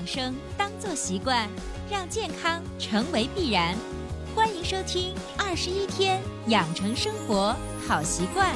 养生当做习惯，让健康成为必然。欢迎收听《二十一天养成生活好习惯》。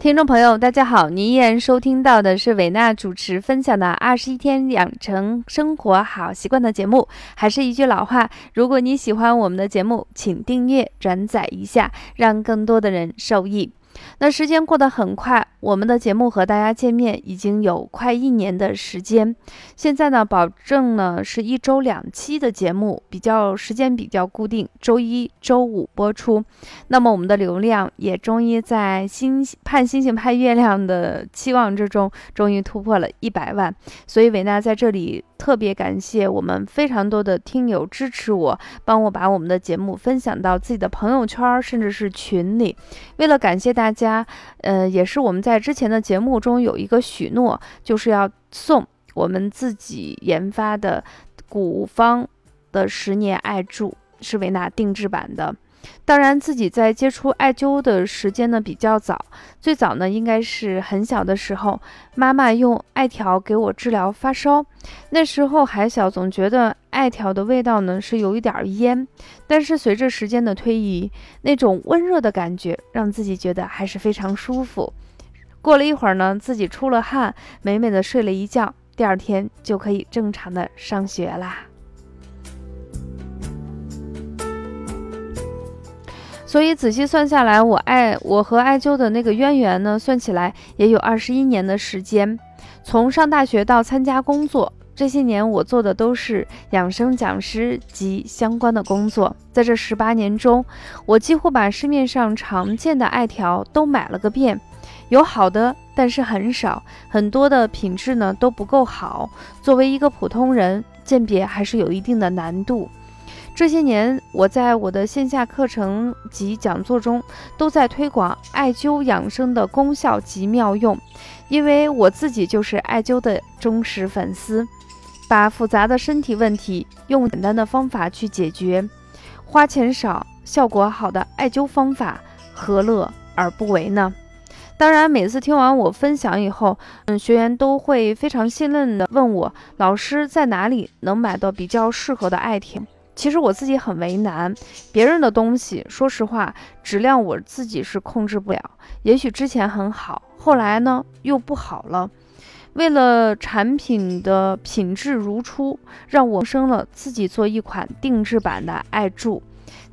听众朋友，大家好！您依然收听到的是伟娜主持分享的《二十一天养成生活好习惯》的节目。还是一句老话，如果你喜欢我们的节目，请订阅、转载一下，让更多的人受益。那时间过得很快，我们的节目和大家见面已经有快一年的时间。现在呢，保证呢是一周两期的节目，比较时间比较固定，周一周五播出。那么我们的流量也终于在星盼星星盼月亮的期望之中，终于突破了一百万。所以伟娜在这里。特别感谢我们非常多的听友支持我，帮我把我们的节目分享到自己的朋友圈，甚至是群里。为了感谢大大家，呃，也是我们在之前的节目中有一个许诺，就是要送我们自己研发的古方的十年艾柱，是维纳定制版的。当然，自己在接触艾灸的时间呢比较早，最早呢应该是很小的时候，妈妈用艾条给我治疗发烧。那时候还小，总觉得艾条的味道呢是有一点烟，但是随着时间的推移，那种温热的感觉让自己觉得还是非常舒服。过了一会儿呢，自己出了汗，美美的睡了一觉，第二天就可以正常的上学啦。所以仔细算下来，我艾我和艾灸的那个渊源呢，算起来也有二十一年的时间。从上大学到参加工作，这些年我做的都是养生讲师及相关的工作。在这十八年中，我几乎把市面上常见的艾条都买了个遍，有好的，但是很少，很多的品质呢都不够好。作为一个普通人，鉴别还是有一定的难度。这些年，我在我的线下课程及讲座中，都在推广艾灸养生的功效及妙用，因为我自己就是艾灸的忠实粉丝。把复杂的身体问题用简单的方法去解决，花钱少、效果好的艾灸方法，何乐而不为呢？当然，每次听完我分享以后，嗯，学员都会非常信任的问我，老师在哪里能买到比较适合的艾条？其实我自己很为难，别人的东西，说实话，质量我自己是控制不了。也许之前很好，后来呢又不好了。为了产品的品质如初，让我生了自己做一款定制版的爱柱。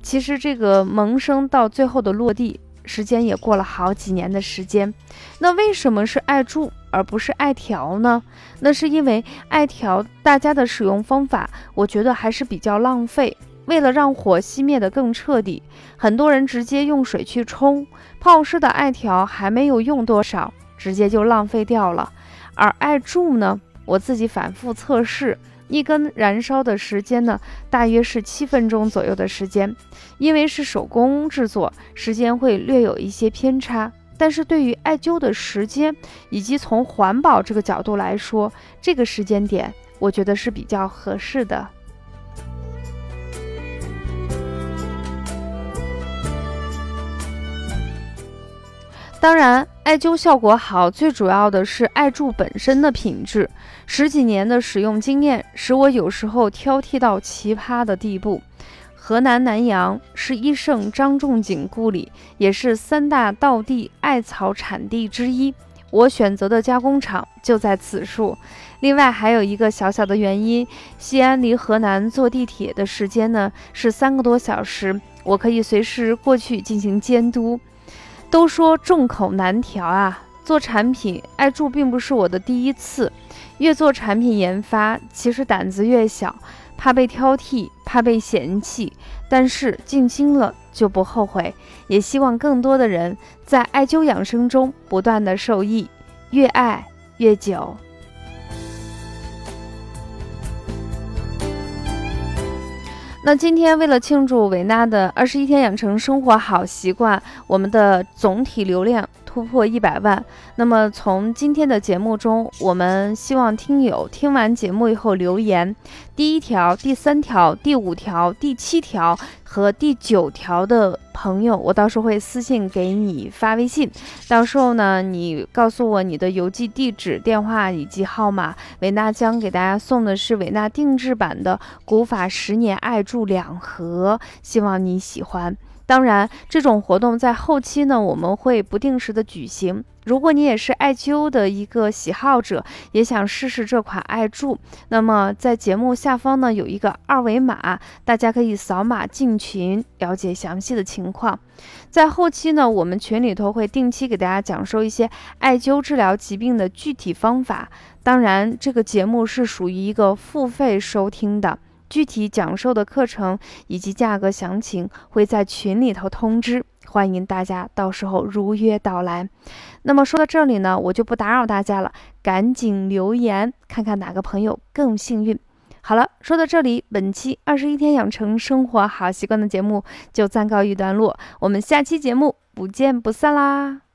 其实这个萌生到最后的落地。时间也过了好几年的时间，那为什么是艾柱而不是艾条呢？那是因为艾条大家的使用方法，我觉得还是比较浪费。为了让火熄灭的更彻底，很多人直接用水去冲泡湿的艾条，还没有用多少，直接就浪费掉了。而艾柱呢，我自己反复测试。一根燃烧的时间呢，大约是七分钟左右的时间，因为是手工制作，时间会略有一些偏差。但是对于艾灸的时间，以及从环保这个角度来说，这个时间点我觉得是比较合适的。当然，艾灸效果好，最主要的是艾柱本身的品质。十几年的使用经验，使我有时候挑剔到奇葩的地步。河南南阳是医圣张仲景故里，也是三大道地艾草产地之一。我选择的加工厂就在此处。另外还有一个小小的原因，西安离河南坐地铁的时间呢是三个多小时，我可以随时过去进行监督。都说众口难调啊，做产品艾柱并不是我的第一次。越做产品研发，其实胆子越小，怕被挑剔，怕被嫌弃。但是进京了就不后悔。也希望更多的人在艾灸养生中不断的受益，越爱越久。那今天为了庆祝维娜的二十一天养成生活好习惯，我们的总体流量突破一百万。那么从今天的节目中，我们希望听友听完节目以后留言，第一条、第三条、第五条、第七条和第九条的朋友，我到时候会私信给你发微信。到时候呢，你告诉我你的邮寄地址、电话以及号码，维娜将给大家送的是维娜定制版的古法十年爱柱两盒，希望你喜欢。当然，这种活动在后期呢，我们会不定时的举行。如果你也是艾灸的一个喜好者，也想试试这款艾柱，那么在节目下方呢有一个二维码，大家可以扫码进群了解详细的情况。在后期呢，我们群里头会定期给大家讲授一些艾灸治疗疾病的具体方法。当然，这个节目是属于一个付费收听的。具体讲授的课程以及价格详情会在群里头通知，欢迎大家到时候如约到来。那么说到这里呢，我就不打扰大家了，赶紧留言看看哪个朋友更幸运。好了，说到这里，本期二十一天养成生活好习惯的节目就暂告一段落，我们下期节目不见不散啦！